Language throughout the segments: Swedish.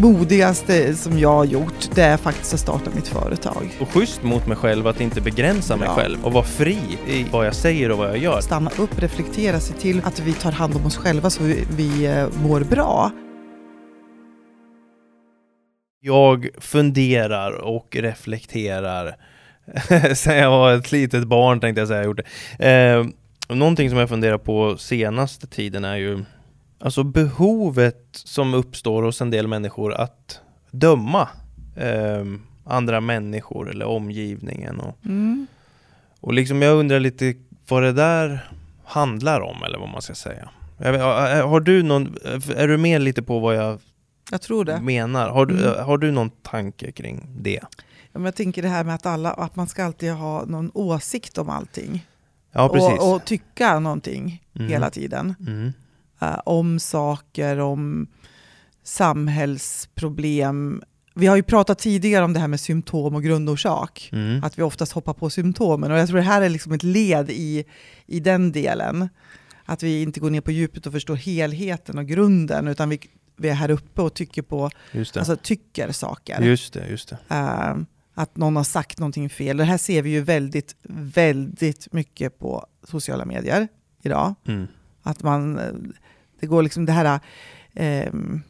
modigaste som jag har gjort, det är faktiskt att starta mitt företag. Och schysst mot mig själv att inte begränsa mig Ja. själv och vara fri i vad jag säger och vad jag gör. Stanna upp, reflektera, se till att vi tar hand om oss själva så vi, vi eh, mår bra. Jag funderar och reflekterar sen jag var ett litet barn tänkte jag säga jag gjort det. Eh, någonting som jag funderar på senaste tiden är ju alltså behovet som uppstår hos en del människor att döma eh, andra människor eller omgivningen och, Mm. och liksom jag undrar lite vad det där handlar om eller vad man ska säga. Har du någon, är du med lite på vad jag Jag menar? Har du, Mm. har du någon tanke kring det? Ja, men Jag tänker det här med att, alla, att man ska alltid ha någon åsikt om allting. Ja, och, och tycka någonting Mm. hela tiden. Mm. Eh, om saker, om samhällsproblem. Vi har ju pratat tidigare om det här med symptom och grundorsak. Mm. Att vi oftast hoppar på symptomen. Och jag tror det här är liksom ett led i, i den delen. Att vi inte går ner på djupet och förstår helheten och grunden, utan vi, vi är här uppe och tycker på, alltså tycker saker. just det, just det. Eh, att någon har sagt någonting fel. Det här ser vi ju väldigt, väldigt mycket på sociala medier idag. Mm. Att man, eh, det går liksom det här, ehm,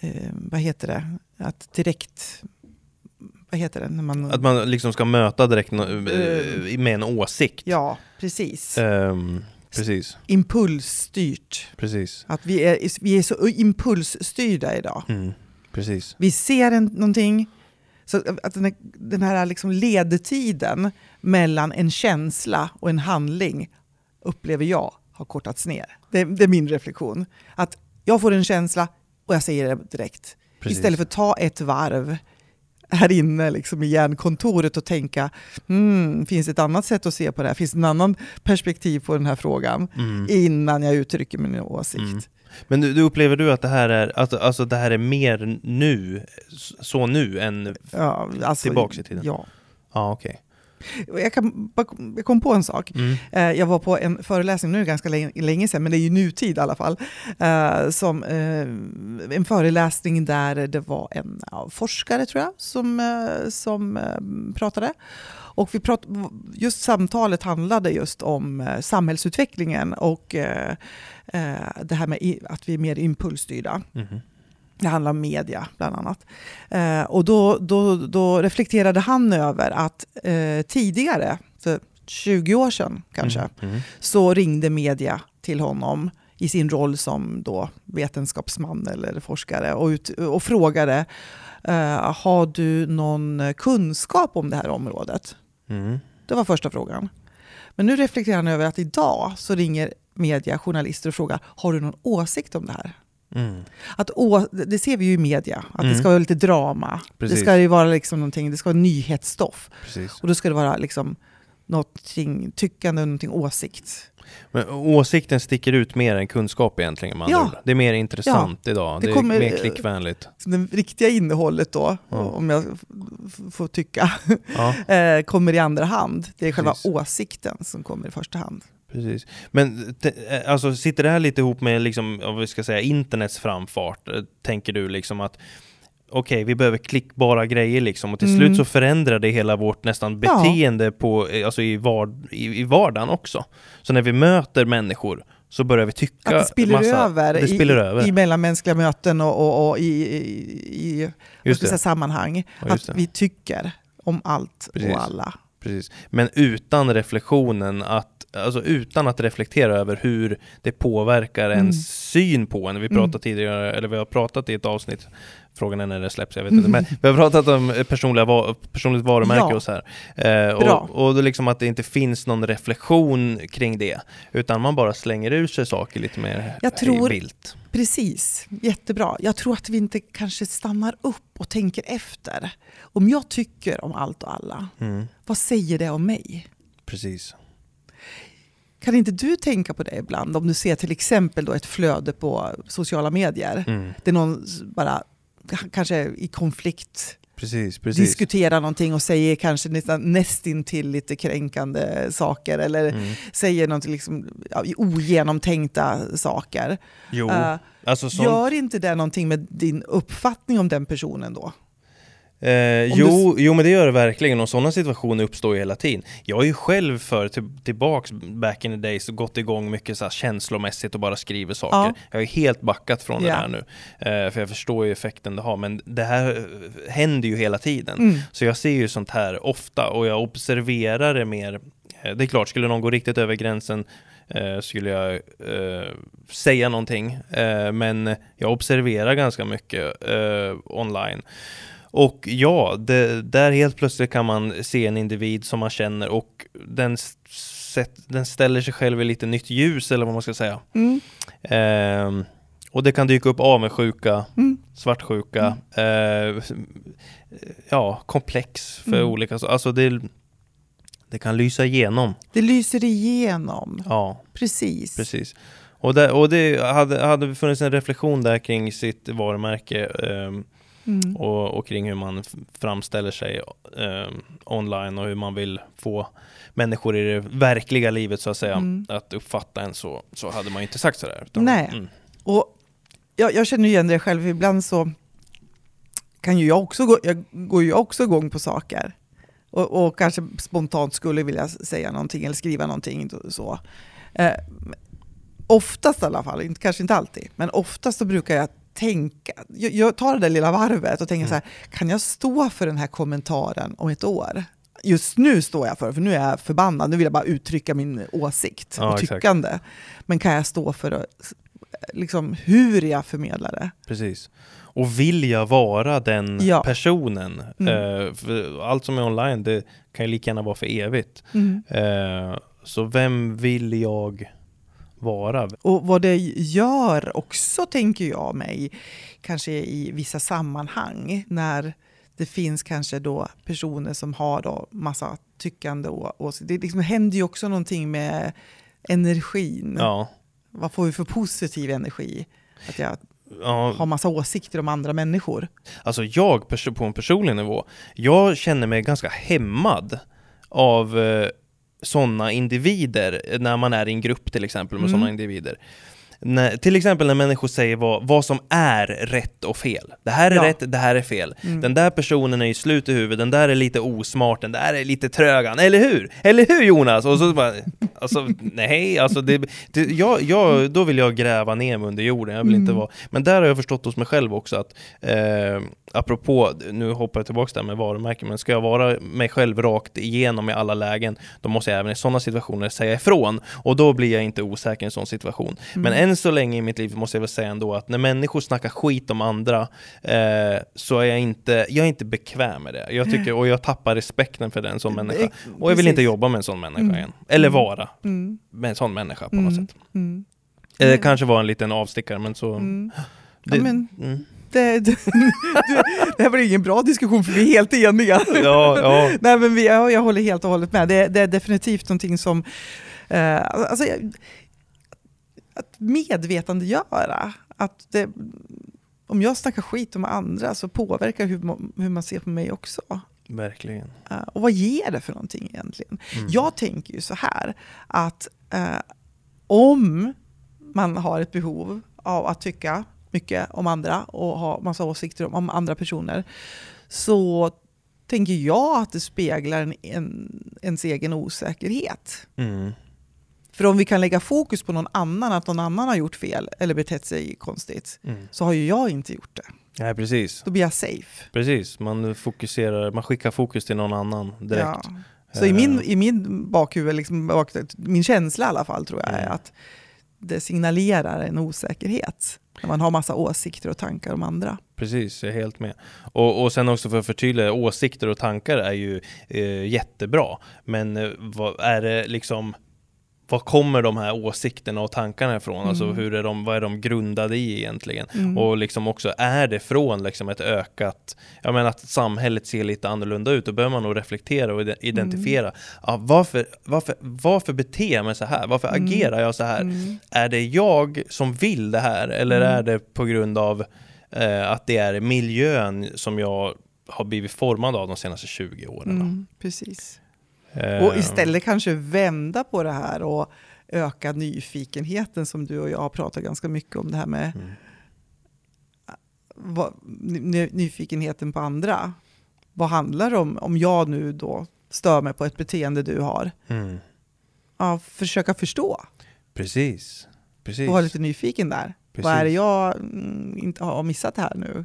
ehm, vad heter det, att direkt, vad heter det? När man, Att man liksom ska möta direkt Eh. eh, med en åsikt. ja, precis. Ehm, precis, Impulsstyrt. precis. Att vi är, vi är så impulsstyrda idag. Mm. Precis. Vi ser en, någonting, så att den här, den här liksom ledtiden mellan en känsla och en handling upplever jag har kortats ner. Det, det är min reflektion. Att jag får en känsla och jag säger det direkt. Precis. Istället för att ta ett varv här inne liksom i hjärnkontoret och tänka, hmm, finns det ett annat sätt att se på det här? Finns det en annan perspektiv på den här frågan? Mm. Innan jag uttrycker min åsikt. Mm. Men du, du upplever du att det här är, alltså, alltså det här är mer nu, så nu än... Ja, alltså, Tillbaks i tiden. Ja. Ja, okej. Jag, kan, jag kom på en sak. Mm. Eh, Jag var på en föreläsning, nu ganska länge, länge sedan, men det är ju nutid i alla fall. eh, Som, eh, en föreläsning där det var en forskare, tror jag, som, som pratade. Och vi prat, just samtalet handlade just om samhällsutvecklingen och det här med att vi är mer impulsstyrda. Mhm. Det handlar om media bland annat. Eh, och då, då, då reflekterade han över att eh, tidigare, för 20 år sedan kanske, Mm. Mm. så ringde media till honom i sin roll som då vetenskapsman eller forskare och, ut, och frågade eh, har du någon kunskap om det här området? Mm. Det var första frågan. Men nu reflekterar han över att idag så ringer media, journalister och frågar har du någon åsikt om det här? Mm. Att å, det ser vi ju i media, att Mm. det ska vara lite drama. Precis. Det ska ju vara liksom någonting, det ska vara nyhetsstoff. Precis. Och då ska det vara liksom någonting tyckande, någonting åsikt. Men åsikten sticker ut mer än kunskap egentligen andra Ja. Det är mer intressant idag. Det Det, kommer- är mer klickvänligt. Det riktiga innehållet då, Ja. om jag får tycka, Ja, eh, kommer i andra hand. Det är själva Precis. åsikten som kommer i första hand. Precis. Men te- eh, alltså, sitter det här lite ihop med liksom, vad vi ska säga, internets framfart? Eh, Tänker du liksom att okej, vi behöver klickbara grejer liksom och till Mm. slut så förändrar det hela vårt nästan Ja. beteende på, eh, alltså i, vard, i, i vardagen också. Så när vi möter människor så börjar vi tycka Att det spiller massa, över, det spiller i, över. i mellanmänskliga möten och, och, och i, i, i säga, sammanhang. Ja, att det. vi tycker om allt Precis. och alla. Precis. Men utan reflektionen att, alltså utan att reflektera över hur det påverkar Mm. ens syn på en. Vi Mm. pratade tidigare, eller vi har pratat i ett avsnitt, frågan är när det släpps, jag vet inte, men vi har pratat om personliga, va- personligt varumärke Ja. och så här. Eh, Bra. och, och liksom att det inte finns någon reflektion kring det, utan man bara slänger ur sig saker lite mer Jag tror- vilt. Precis, jättebra. Jag tror att vi inte kanske stannar upp och tänker efter. Om jag tycker om allt och alla, Mm. vad säger det om mig? Precis. Kan inte du tänka på det ibland? Om du ser till exempel då ett flöde på sociala medier. Mm. Det är någon bara kanske i konflikt Precis, precis. diskuterar någonting och säger kanske nästan nästintill lite kränkande saker eller Mm. säger någonting liksom, ja, ogenomtänkta saker. Jo, Eh, alltså sånt, Gör inte det någonting med din uppfattning om den personen då? Eh, jo, jo, men det gör det verkligen och sådana situationer uppstår ju hela tiden. Jag har ju själv för till, tillbaks back in the days gått igång mycket så här känslomässigt och bara skriver saker. Ja. Jag har ju helt backat från det Ja. här nu. Eh, för jag förstår ju effekten det har, men det här eh, händer ju hela tiden. Mm. Så jag ser ju sånt här ofta och jag observerar det mer. Eh, Det är klart, skulle någon gå riktigt över gränsen eh, skulle jag eh, säga någonting. Men jag observerar ganska mycket online. Och ja, det, där helt plötsligt kan man se en individ som man känner och den, s- sätt, den ställer sig själv i lite nytt ljus eller vad man ska säga. Mm. Ehm, och det kan dyka upp avundsjuka, Mm. svartsjuka, eh, ja, komplex för Mm. olika, alltså det, det kan lysa igenom. Det lyser igenom, Ja, precis. precis. Och, där, och det hade, hade funnits en reflektion där kring sitt varumärke ehm, Mm. och, och kring hur man framställer sig ehm, online och hur man vill få människor i det verkliga livet så att säga Mm. att uppfatta en så, så hade man inte sagt sådär. utan- Nej. Mm. Och jag, jag känner igen det själv, ibland så kan ju jag också gå, jag går ju också igång på saker. Och, och kanske spontant skulle vilja säga någonting eller skriva någonting. Så. Eh, oftast i alla fall, inte- kanske inte alltid, men oftast så brukar jag tänka, jag, jag tar det där lilla varvet och tänker Mm. så här, kan jag stå för den här kommentaren om ett år? Just nu står jag för det, för nu är jag förbannad, nu vill jag bara uttrycka min åsikt Ja, och exakt. tyckande. Men kan jag stå för liksom, hur jag förmedlar det? Precis. Och vill jag vara den Ja. personen? Mm. För allt som är online, det kan ju lika gärna vara för evigt. Mm. Eh, så vem vill jag vara? Och vad det gör också, tänker jag mig, kanske i vissa sammanhang, när det finns kanske då personer som har då massa tyckande och, och det liksom händer ju också någonting med energin. Ja. Vad får vi för positiv energi? Att jag ja har massa åsikter om andra människor. alltså jag på en personlig nivå, jag känner mig ganska hämmad av eh, sådana individer när man är i en grupp till exempel med Mm. sådana individer. När, till exempel när människor säger vad, vad som är rätt och fel. Det här är Ja. rätt, det här är fel. Mm. Den där personen är ju slut i huvudet, den där är lite osmart, den där är lite trögan, eller hur? Eller hur Jonas? Och så bara, alltså nej, alltså det, det, jag, jag, då vill jag gräva ner mig under jorden, jag vill inte Mm. vara, men där har jag förstått hos mig själv också att, eh, apropå, nu hoppar jag tillbaka där med varumärken, men ska jag vara mig själv rakt igenom i alla lägen, då måste jag även i sådana situationer säga ifrån, och då blir jag inte osäker i en sån situation. Men Mm. Än så länge i mitt liv måste jag väl säga ändå att när människor snackar skit om andra eh, så är jag inte, jag är inte bekväm med det. Jag tycker, och jag tappar respekten för den som människa. Och jag vill inte jobba med en sån människa Mm. igen. Eller Mm. vara Mm. med en sån människa på något Mm. sätt. Mm. Eh, Mm. kanske var en liten avstickare men så... Det, Ja, men-. Det, det, det här var ingen bra diskussion för vi är helt eniga. ja, ja. Nej, men vi, ja, jag håller helt och hållet med. Det, det är definitivt någonting som... Eh, alltså, jag- att medvetandegöra. Att det, om jag snackar skit om andra så påverkar hur, man- hur man ser på mig också. Verkligen. Eh, och vad ger det för någonting egentligen? Mm. Jag tänker ju så här att eh, om man har ett behov av att tycka mycket om andra och ha massa åsikter om, om andra personer så tänker jag att det speglar en, en, ens egen osäkerhet. Mm. För om vi kan lägga fokus på någon annan, att någon annan har gjort fel eller betett sig konstigt, Mm. så har ju jag inte gjort det. Nej, precis. Då blir jag safe. Precis. Man fokuserar, man skickar fokus till någon annan direkt. Ja. Så i min, Eh, i min bakhuvud, liksom, bak, min känsla i alla fall, tror jag är Mm. att det signalerar en osäkerhet. När man har massa åsikter och tankar om andra. Precis, jag är helt med. Och, och sen också för att förtydliga, åsikter och tankar är ju eh, jättebra. Men eh, vad är det liksom var kommer de här åsikterna och tankarna ifrån? Alltså Mm. hur är de, vad är de grundade i egentligen? Mm. Och liksom också, är det från liksom ett ökat, jag menar att samhället ser lite annorlunda ut, då behöver man nog reflektera och ide- identifiera, Mm. ja, varför, varför, varför beter jag mig så här? Varför Mm. agerar jag så här? Mm. Är det jag som vill det här eller Mm. är det på grund av eh, att det är miljön som jag har blivit formad av de senaste 20 åren. Mm, precis. Och istället kanske vända på det här och öka nyfikenheten som du och jag har pratat ganska mycket om. Det här med Mm. vad, ny, nyfikenheten på andra. Vad handlar det om om jag nu då stör mig på ett beteende du har? Mm. Ja, försöka förstå Precis. Precis. och vara lite nyfiken där. Precis. Vad är det jag mm, inte har missat här nu?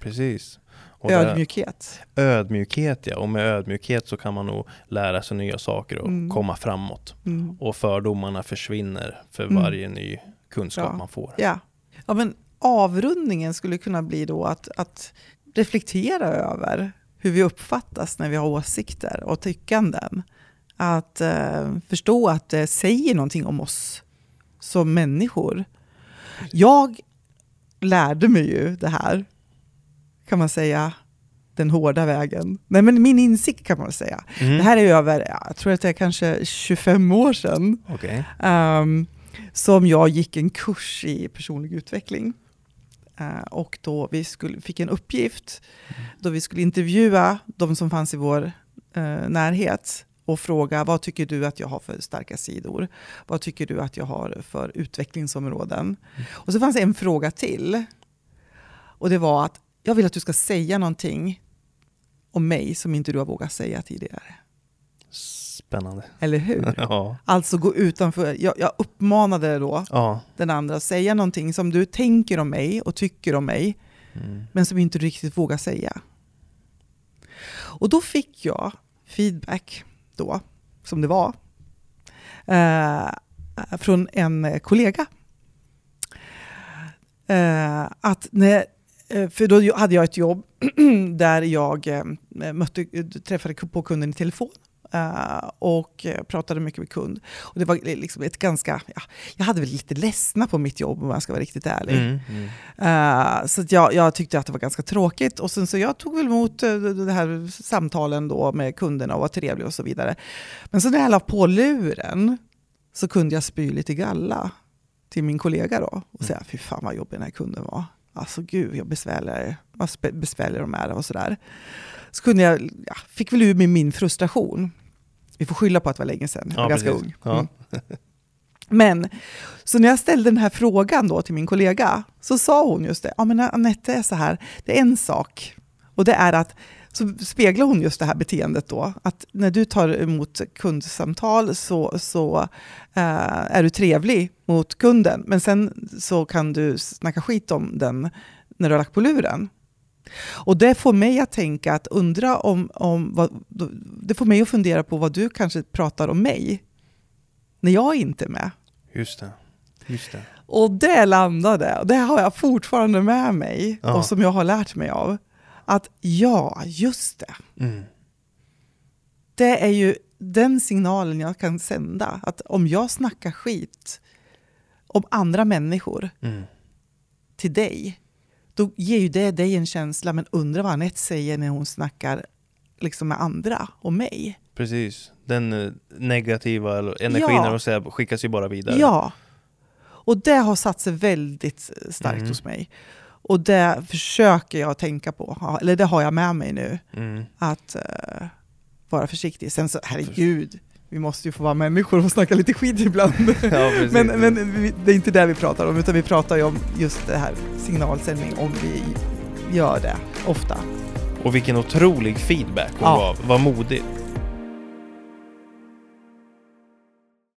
Precis. Och där- Ödmjukhet. ödmjukhet ja, och med ödmjukhet så kan man nog lära sig nya saker och Mm. komma framåt. Mm. Och fördomarna försvinner för Mm. varje ny kunskap Ja. man får. Ja. ja, men avrundningen skulle kunna bli då att, att reflektera över hur vi uppfattas när vi har åsikter och tyckanden. Att eh, förstå att det säger någonting om oss som människor. Jag lärde mig ju det här, kan man säga, den hårda vägen. Nej, men min insikt kan man säga. Mm. Det här är över, ja, jag tror att det är kanske 25 år sedan. Okej. Ehm, som jag gick en kurs i personlig utveckling. Eh, och då vi skulle, fick en uppgift då vi skulle intervjua de som fanns i vår eh, närhet och fråga vad tycker du att jag har för starka sidor? Vad tycker du att jag har för utvecklingsområden? Och så fanns det en fråga till. Och det var att jag vill att du ska säga någonting om mig som inte du har vågat säga tidigare. Spännande. Eller hur? Ja. Alltså gå utanför. Jag, jag uppmanade då ja. den andra att säga någonting som du tänker om mig och tycker om mig, Mm. men som inte du riktigt vågar säga. Och då fick jag feedback då, som det var, eh, från en kollega. Eh, att när, för då hade jag ett jobb där jag eh, mötte, träffade på kunden i telefon. eh, och eh, pratade mycket med kund. Och det var liksom ett ganska, ja, jag hade väl lite ledsna på mitt jobb om jag ska vara riktigt ärlig. Mm. Mm. Eh, så jag, jag tyckte att det var ganska tråkigt. Och sen så jag tog väl emot uh, det här samtalen då med kunderna och var trevlig och så vidare. Men så när jag la på luren så kunde jag spy lite galla till min kollega då och säga, fy fan vad jobbig den här kunden var. Alltså gud, jag besvärliga, vad besvärliga de är och sådär. Så kunde jag, ja, fick väl ur mig min frustration. Vi får skylla på att det var länge sedan, jag var Ja, ganska precis. ung. Ja. Mm. Men, så när jag ställde den här frågan då till min kollega, så sa hon just det, ja men Anette är så här, det är en sak, och det är att, så speglar hon just det här beteendet då, att när du tar emot kundsamtal så, så eh, är du trevlig mot kunden, men sen så kan du snacka skit om den när du har lagt på luren. Och det får mig att tänka att undra om, om vad, det får mig att fundera på vad du kanske pratar om mig när jag inte är med. Just det. Just det. Och det landade, och det har jag fortfarande med mig Ja. och som jag har lärt mig av. Att ja, just det. Mm. Det är ju den signalen jag kan sända. Att om jag snackar skit om andra människor Mm. till dig, då ger ju det dig en känsla, men undra vad Anette säger när hon snackar liksom med andra och mig. Precis. Den eh, negativa energin Ja. säger, skickas ju bara vidare. Ja. Och det har satt sig väldigt starkt Mm. hos mig. Och det försöker jag tänka på, eller det har jag med mig nu, Mm. att eh, vara försiktig. Sen så, herregud, vi måste ju få vara människor och snacka lite skit ibland. Ja, men men vi, det är inte det vi pratar om, utan vi pratar ju om just det här signalsändning, om vi gör det ofta. Och vilken otrolig feedback hon Ja. gav. Vad modigt.